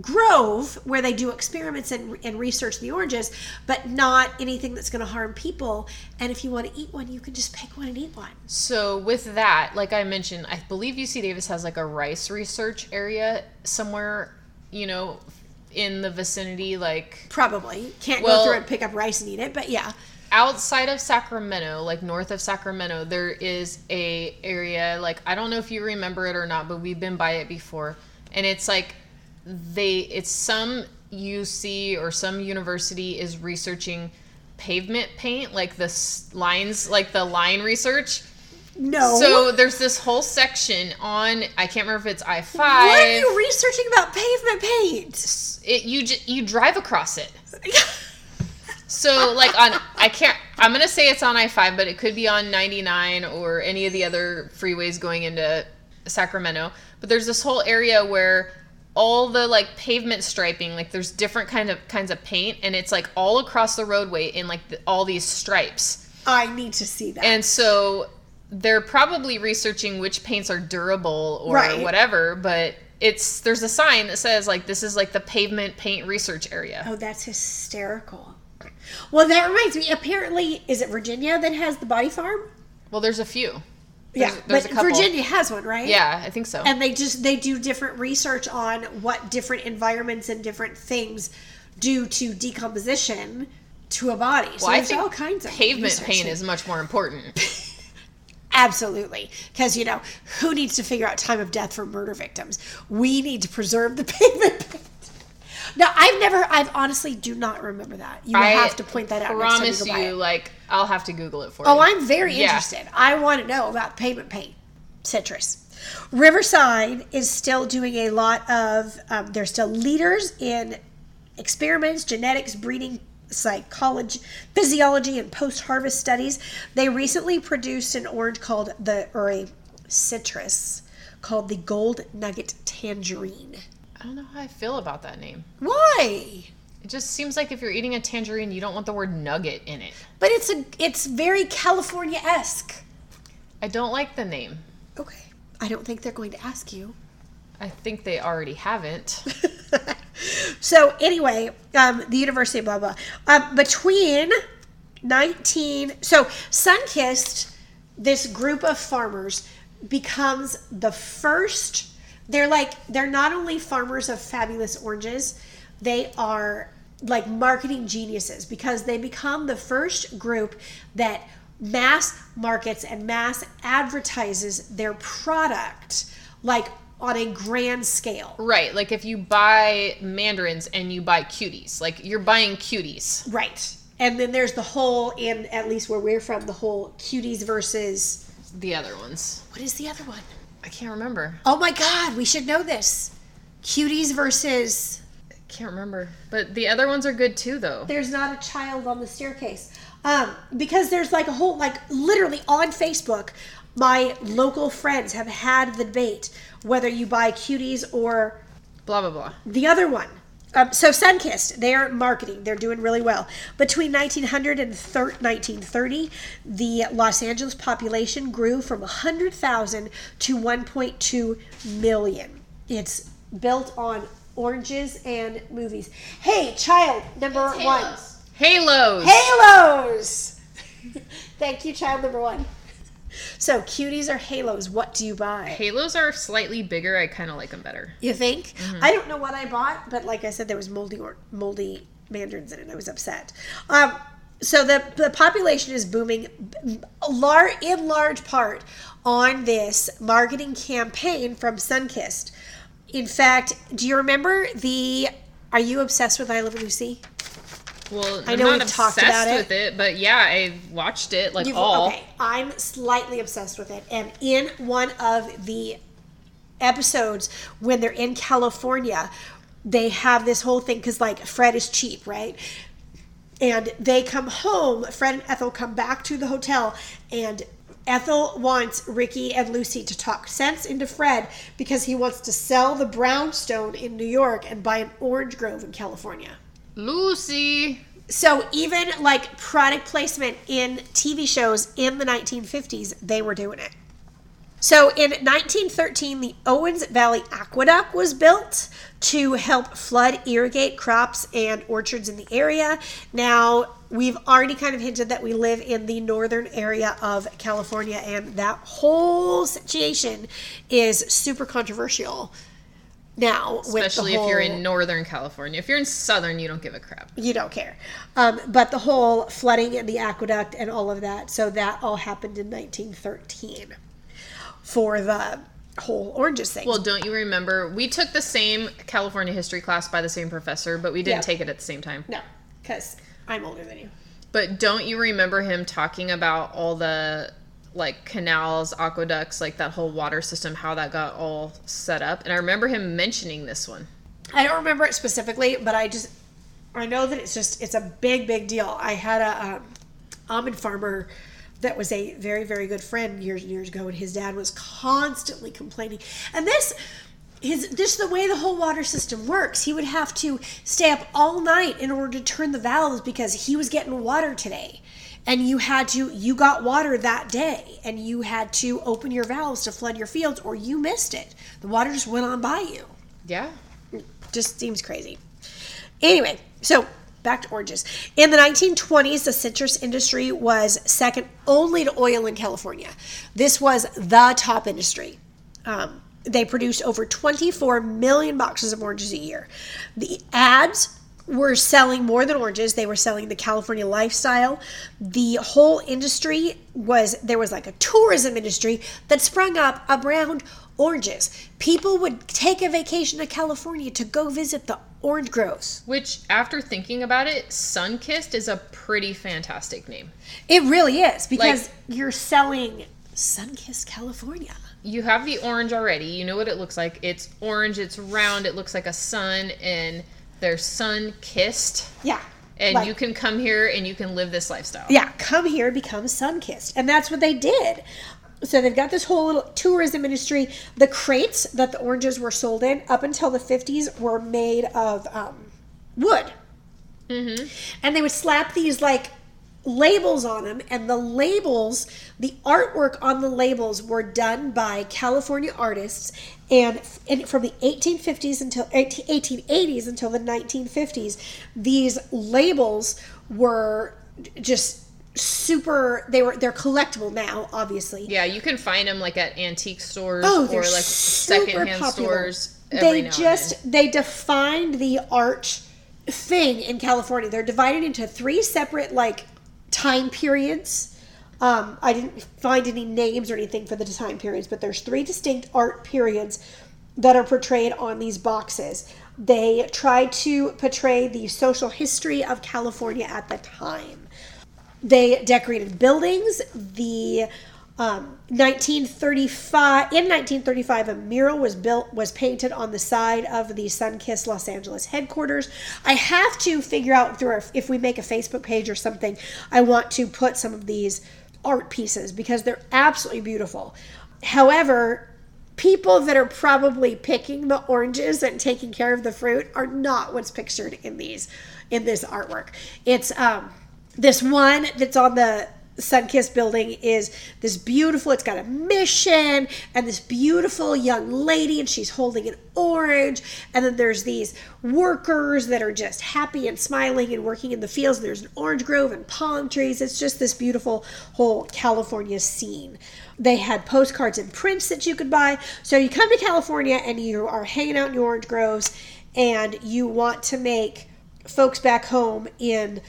grove where they do experiments and, and research the oranges, but not anything that's going to harm people. And if you want to eat one, you can just pick one and eat one. So with that, like I mentioned, I believe UC Davis has like a rice research area somewhere, you know, in the vicinity, like Probably. Can't Well- go through and pick up rice and eat it, but yeah. outside of Sacramento, like north of Sacramento, there is a area like I don't know if you remember it or not, but we've been by it before, and it's like they it's some UC or some university is researching pavement paint, like the s- lines, like the line research. No. So there's this whole section on I can't remember if it's I five. What are you researching about pavement paint? It you you drive across it. [LAUGHS] So like on I can't I'm gonna say it's on I five, but it could be on 99 or any of the other freeways going into Sacramento. But there's this whole area where all the like pavement striping, like there's different kind of kinds of paint, and it's like all across the roadway in like the, all these stripes. I need to see that. And so they're probably researching which paints are durable or Right. whatever, but it's there's a sign that says like this is like the pavement paint research area. oh, that's hysterical. Well, that reminds me. Apparently, is it Virginia that has the body farm? Well, there's a few. Yeah, There's- there's but. Virginia has one, right? Yeah, I think so. And they just they do different research on what different environments and different things do to decomposition to a body. So well, I think all kinds of pavement paint is much more important. [LAUGHS] Absolutely. Because, you know, who needs to figure out time of death for murder victims? We need to preserve the [LAUGHS] pavement paint. Now, I've never, I've honestly do not remember that. You I have to point that out. time Promise you, like I'll have to Google it for Oh, you. Oh, I'm very Yeah. interested. I want to know about pavement paint, citrus. Riverside is still doing a lot of, um, they're still leaders in experiments, genetics, breeding, psychology, physiology, and post harvest studies. They recently produced an orange called the, or a citrus called the Gold Nugget Tangerine. I don't know how I feel about that name. Why? It just seems like if you're eating a tangerine, you don't want the word nugget in it. But it's a, it's very California esque. I don't like the name. Okay. I don't think they're going to ask you. I think they already haven't. [LAUGHS] so anyway, um, the University blah blah. Um, between nineteen, so Sunkist, this group of farmers becomes the first. They're like they're not only farmers of fabulous oranges, they are like marketing geniuses because they become the first group that mass markets and mass advertises their product like on a grand scale. right, like if you buy mandarins and you buy cuties, like you're buying cuties. Right. And then there's the whole, and at least where we're from, the whole cuties versus. The other ones. What is the other one? I can't remember. Oh my God, we should know this. Cuties versus. Can't remember. But the other ones are good too, though. There's not a child on the staircase. Um, because there's like a whole, like literally on Facebook, my local friends have had the debate whether you buy cuties or Blah, blah, blah. the other one. Um, so Sunkist, they're marketing. They're doing really well. Between 1900 and thir- 1930, the Los Angeles population grew from 100,000 to 1.2 million. It's built on oranges and movies. Hey, child number one. Halos. Halos! [LAUGHS] Thank you, child number one. So, cuties or halos, what do you buy? Halos are slightly bigger. I kind of like them better. You think? I don't know what I bought, but like I said, there was moldy or moldy mandarins in it. I was upset. Um, so the, the population is booming lar- in large part on this marketing campaign from Sunkist. In fact, do you remember the Are you obsessed with I Love Lucy? Well, I I'm know not we've obsessed talked about it. with it, but yeah, I watched it like You've- all. Okay, I'm slightly obsessed with it. And in one of the episodes, when they're in California, they have this whole thing because, like, Fred is cheap, right? And they come home, Fred and Ethel come back to the hotel, and Ethel wants Ricky and Lucy to talk sense into Fred because he wants to sell the brownstone in New York and buy an orange grove in California. Lucy. So even like product placement in TV shows in the 1950s, they were doing it. So in 1913, the Owens Valley Aqueduct was built to help flood irrigate crops and orchards in the area. Now, we've already kind of hinted that we live in the northern area of California, and that whole situation is super controversial now. with the Especially if you're in Northern California. If you're in Southern, you don't give a crap. you don't care. Um, but the whole flooding and the aqueduct and all of that, so that all happened in 1913 for the whole oranges thing. Well, don't you remember? We took the same California history class by the same professor, but we didn't Yeah. take it at the same time. no, because I'm older than you. But don't you remember him talking about all the like canals, aqueducts, like that whole water system, how that got all set up? And I remember him mentioning this one. I don't remember it specifically, but I just I know that it's just it's a big big deal. I had a um, almond farmer that was a very very good friend years and years ago, and his dad was constantly complaining. And this his just the way the whole water system works. He would have to stay up all night in order to turn the valves because he was getting water today. And you had to you got water that day and you had to open your valves to flood your fields or you missed it. The water just went on by you Yeah. just seems crazy. Anyway, so back to oranges. In the 1920s, the citrus industry was second only to oil in California. This was the top industry. Um, they produced over 24 million boxes of oranges a year. The ads were selling more than oranges. They were selling the california lifestyle. The whole industry was there was like a tourism industry that sprung up around oranges. People would take a vacation to california to go visit the orange groves. Which, after thinking about it, Sunkissed is a pretty fantastic name. it really is because Like- you're selling sunkissed california. You have the orange already. You know what it looks like. It's orange, it's round, it looks like a sun, and they're sun kissed. yeah And Like- you can come here and you can live this lifestyle. Yeah, come here, become sun kissed. And that's what they did. So they've got this whole little tourism industry. The crates that the oranges were sold in up until the 50s were made of um, wood. Mm-hmm. And they would slap these like labels on them, and the labels, the artwork on the labels were done by California artists. And, and from the 1850s until 18, 1880s until the 1950s, these labels were just super they were they're collectible now obviously Yeah, you can find them like at antique stores Oh, or like secondhand popular. stores. They just they defined the art thing in California. They're divided into three separate like time periods. Um, I didn't find any names or anything for the time periods, but there's three distinct art periods that are portrayed on these boxes. They try to portray the social history of California at the time. They decorated buildings. The um, 1935 in 1935 a mural was built was painted on the side of the Sunkist Los Angeles headquarters. I have to figure out through if we make a Facebook page or something. I want to put some of these art pieces because they're absolutely beautiful. However, people that are probably picking the oranges and taking care of the fruit are not what's pictured in these in this artwork. It's um this one that's on the Sunkist building is this beautiful, it's got a mission and this beautiful young lady, and she's holding an orange. And then there's these workers that are just happy and smiling and working in the fields. And there's an orange grove and palm trees. It's just this beautiful whole California scene. They had postcards and prints that you could buy. So you come to California and you are hanging out in your orange groves and you want to make folks back home in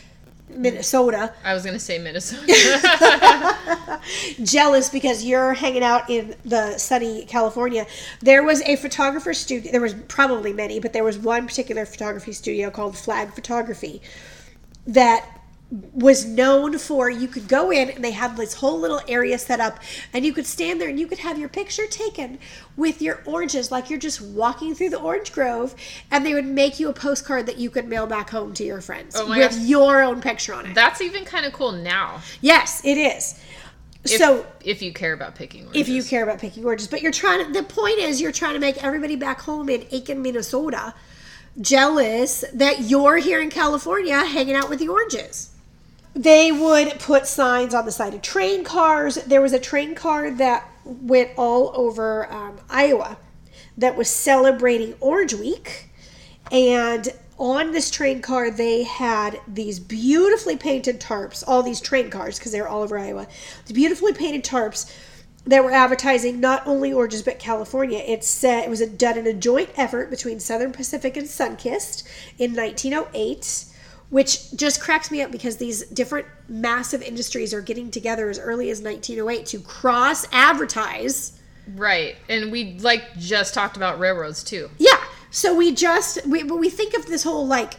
Minnesota. I was gonna say Minnesota. [LAUGHS] Jealous because you're hanging out in the sunny California. There was a photographer studio. There was probably many, but there was one particular photography studio called Flag Photography that was known for you could go in and they had this whole little area set up and you could stand there and you could have your picture taken with your oranges like you're just walking through the orange grove and they would make you a postcard that you could mail back home to your friends Oh with gosh. your own picture on it That's even kind of cool now. yes it is If, so if you care about picking if you care about picking oranges but you're trying to the point is you're trying to make everybody back home in aiken minnesota jealous that you're here in california hanging out with the oranges they would put signs on the side of train cars. There was a train car that went all over um, iowa that was celebrating orange week. And on this train car they had these beautifully painted tarps all these train cars because they were all over iowa. The beautifully painted tarps that were advertising not only oranges but california. It said it was done in a joint effort between southern pacific and sunkist in 1908 which just cracks me up because these different massive industries are getting together as early as 1908 to cross advertise right, and we like just talked about railroads too. yeah. So we just we but we think of this whole like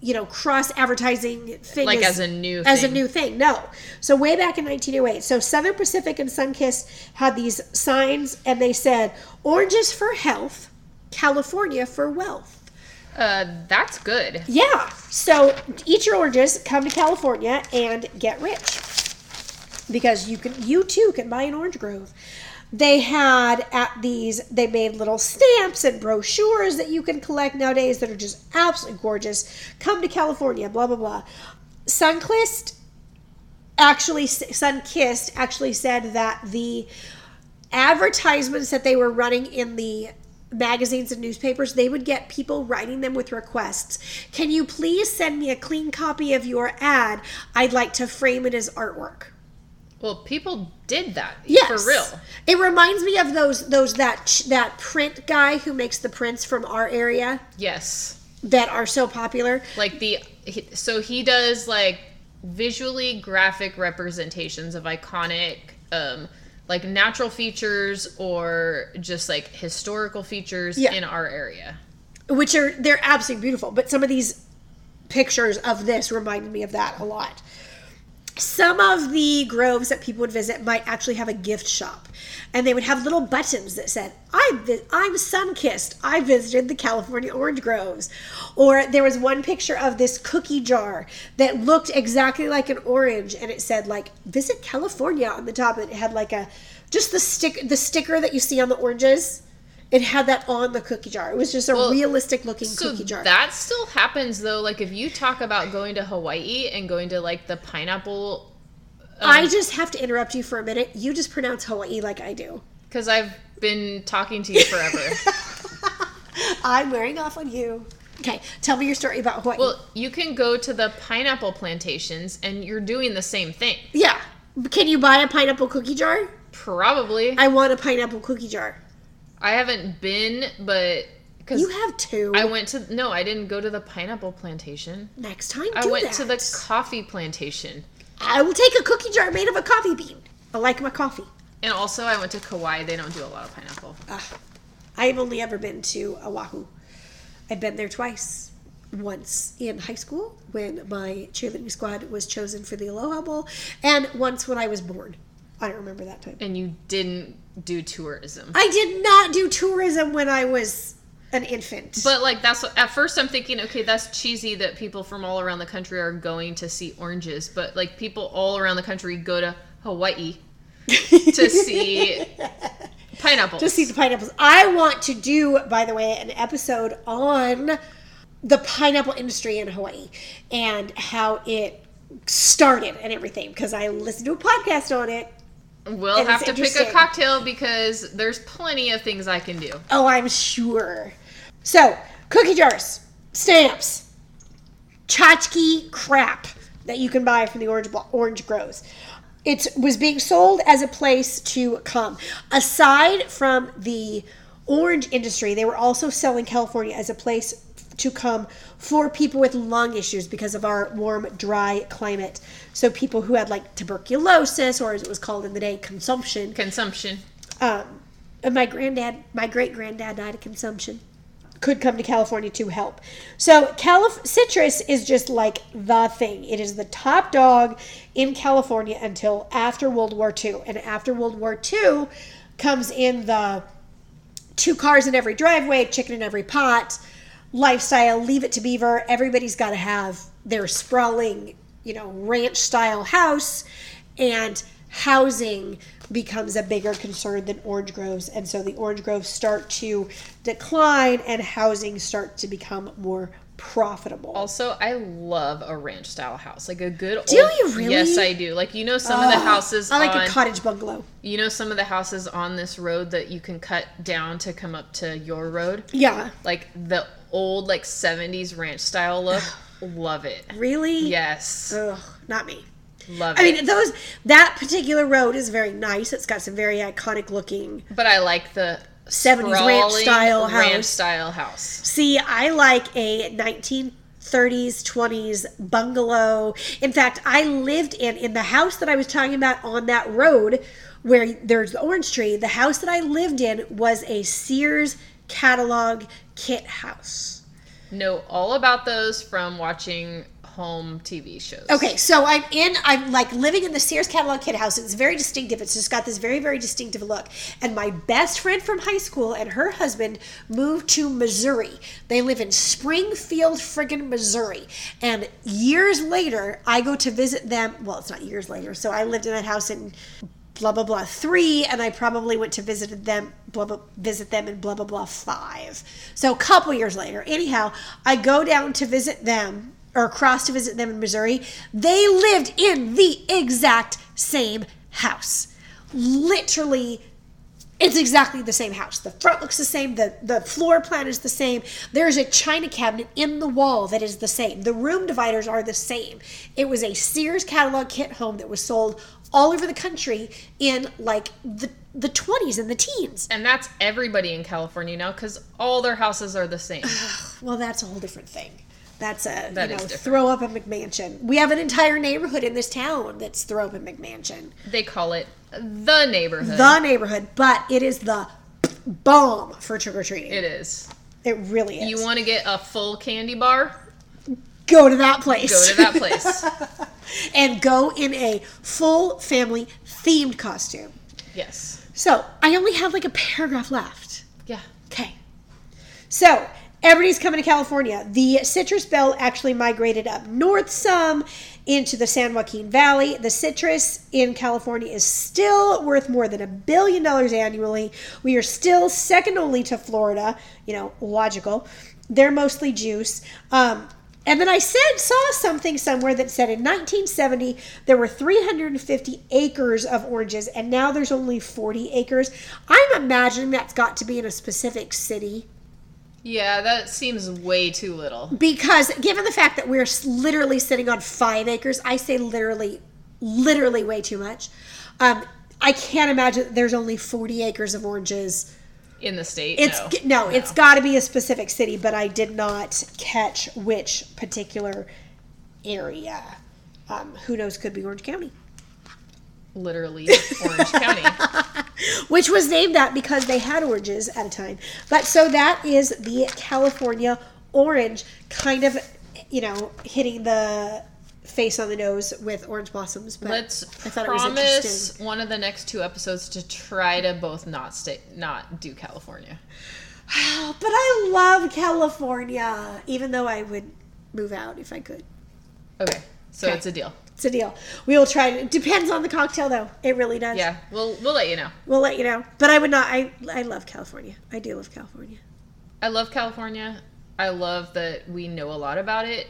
you know cross advertising thing Like as a new as a new thing. No. So way back in 1908. So Southern Pacific and Sunkist had these signs and they said oranges for health, California for wealth. Uh, that's good. Yeah. So eat your oranges, come to California and get rich. Because you can you too can buy an orange grove. They had at these they made little stamps and brochures that you can collect nowadays that are just absolutely gorgeous. Come to California, blah blah blah. Sunkist actually Sunkist actually said that the advertisements that they were running in the magazines and newspapers, they would get people writing them with requests. Can you please send me a clean copy of your ad? I'd like to frame it as artwork. Well, people did that Yes, for real. It reminds me of those those that that print guy who makes the prints from our area Yes, that are so popular. like the so he does like visually graphic representations of iconic um like natural features or just like historical features Yeah. in our area. which are they're absolutely beautiful. But some of these pictures of this reminded me of that a lot. Some of the groves that people would visit might actually have a gift shop, and they would have little buttons that said, "I vi- I'm sun-kissed. I visited the California orange groves." Or there was one picture of this cookie jar that looked exactly like an orange, and it said like "Visit California" on the top, and it had like a just the stick the sticker that you see on the oranges. It had that on the cookie jar. It was just a Well, realistic looking So cookie jar. that still happens though. Like if you talk about going to Hawaii and going to like the pineapple, uh, I just have to interrupt you for a minute. You just pronounce Hawaii like I do. because I've been talking to you forever. [LAUGHS] I'm wearing off on you. Okay, tell me your story about Hawaii. well, you can go to the pineapple plantations and you're doing the same thing. yeah. Can you buy a pineapple cookie jar? Probably. I want a pineapple cookie jar. I haven't been, but because You have two. I went to no, I didn't go to the pineapple plantation. Next time, do I went that. to the coffee plantation, I will take a cookie jar made of a coffee bean. I like my coffee. and also I went to Kauai. They don't do a lot of pineapple. I've only ever been to Oahu. I've been there twice. Once in high school when my cheerleading squad was chosen for the Aloha Bowl, and once when I was born. I don't remember that time. And you didn't do tourism. I did not do tourism when I was an infant. But like that's what, at first I'm thinking, okay, that's cheesy that people from all around the country are going to see oranges, but like people all around the country go to Hawaii to [LAUGHS] see pineapples. to see the pineapples. I want to do, by the way, an episode on the pineapple industry in Hawaii and how it started and everything because I listened to a podcast on it. We'll and have to pick a cocktail because there's plenty of things I can do. Oh, I'm sure. So, cookie jars, stamps, tchotchke crap that you can buy from the orange orange groves. It was being sold as a place to come. Aside from the orange industry, they were also selling California as a place to come for people with lung issues because of our warm, dry climate. So people who had like tuberculosis, or as it was called in the day, consumption. Consumption. Um, and my granddad, my great granddad died of consumption. Could come to California to help. So Calif- citrus is just like the thing. It is the top dog in California until after World War II, and after World War II comes in the two cars in every driveway, chicken in every pot lifestyle, leave it to beaver. Everybody's got to have their sprawling, you know, ranch style house and housing becomes a bigger concern than orange groves and so the orange groves start to decline and housing start to become more profitable Also, I love a ranch style house, like a good. Do old, you really? Yes, I do. Like you know, some of the houses i like on a cottage bungalow you know some of the houses on this road that you can cut down to come up to your road, yeah like the old like '70s ranch style look. [SIGHS] love it. really Yes, Ugh, not me love i it. mean those that particular road is very nice it's got some very iconic looking but I like the 70s ranch style ranch style house. See, I like a 1930s, 20s bungalow. In fact, I lived in in the house that I was talking about on that road where there's the orange tree. The house that I lived in was a Sears catalog kit house. Know all about those from watching home TV shows. Okay, so I'm in. I'm like living in the Sears catalog kit house. It's very distinctive. It's just got this very, very distinctive look. And my best friend from high school and her husband moved to Missouri. They live in Springfield, friggin' Missouri. And years later, I go to visit them. Well, it's not years later. So I lived in that house in blah blah blah three, and I probably went to visit them blah blah visit them in blah blah blah five. So a couple years later, anyhow, I go down to visit them or across to visit them in Missouri. They lived in the exact same house, literally. It's exactly the same house. The front looks the same. The, the floor plan is the same. There's a china cabinet in the wall that is the same. The room dividers are the same. It was a Sears catalog kit home that was sold all over the country in like the the 20s and the teens. And that's everybody in California now because all their houses are the same. Well, that's a whole different thing. That's a That you know throw up a McMansion. We have an entire neighborhood in this town that's throw up a McMansion. they call it the neighborhood. The neighborhood, but it is the bomb for trick or treating. it is. It really is. You want to get a full candy bar? Go to that place. Go to that place. [LAUGHS] and go in a full family themed costume. yes. So I only have like a paragraph left. Yeah. Okay. So everybody's coming to California. The citrus belt actually migrated up north some into the San Joaquin Valley. The citrus in California is still worth more than a billion dollars annually. We are still second only to Florida. You know, logical. They're mostly juice. Um, and then I said saw something somewhere that said in 1970 there were 350 acres of oranges, and now there's only 40 acres. I'm imagining that's got to be in a specific city Yeah, that seems way too little. because given the fact that we're literally sitting on five acres, I say literally, literally way too much. Um, I can't imagine that there's only 40 acres of oranges. In the state, It's no. no, it's got to be a specific city, but I did not catch which particular area. Um, who knows? Could be Orange County, literally Orange County. [LAUGHS] which was named that because they had oranges at a time. But so that is the California orange, kind of, you know, hitting the face on the nose with orange blossoms. But Let's I thought it was promise interesting. one of the next two episodes to try to both not stay, not do California. [SIGHS] But I love California, even though I would move out if I could. Okay, so Okay. it's a deal. It's a deal. We will try. It depends on the cocktail, though. It really does. Yeah, we'll we'll let you know. We'll let you know. But I would not. I I love California. I do love California. I love California. I love that we know a lot about it,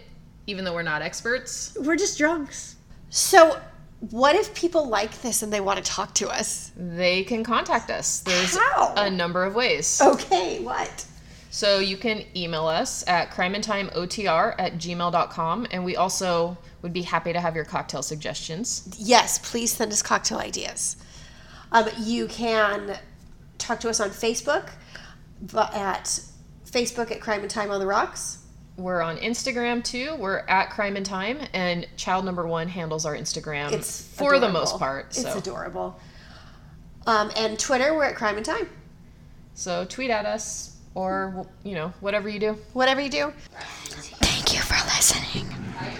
even though we're not experts. We're just drunks. So, what if people like this and they want to talk to us? They can contact us. There's How? a number of ways. Okay, what? So you can email us at crimeandtimeotr at gmail.com. And we also would be happy to have your cocktail suggestions. Yes, please send us cocktail ideas. Um, you can talk to us on Facebook. at Facebook at Crime and Time on the Rocks. We're on Instagram too. We're at Crime and Time, and Child Number One handles our Instagram It's for the most part. So. It's So, adorable. Um, and Twitter, we're at Crime and Time. so tweet at us or you know whatever you do. Whatever you do. Thank you for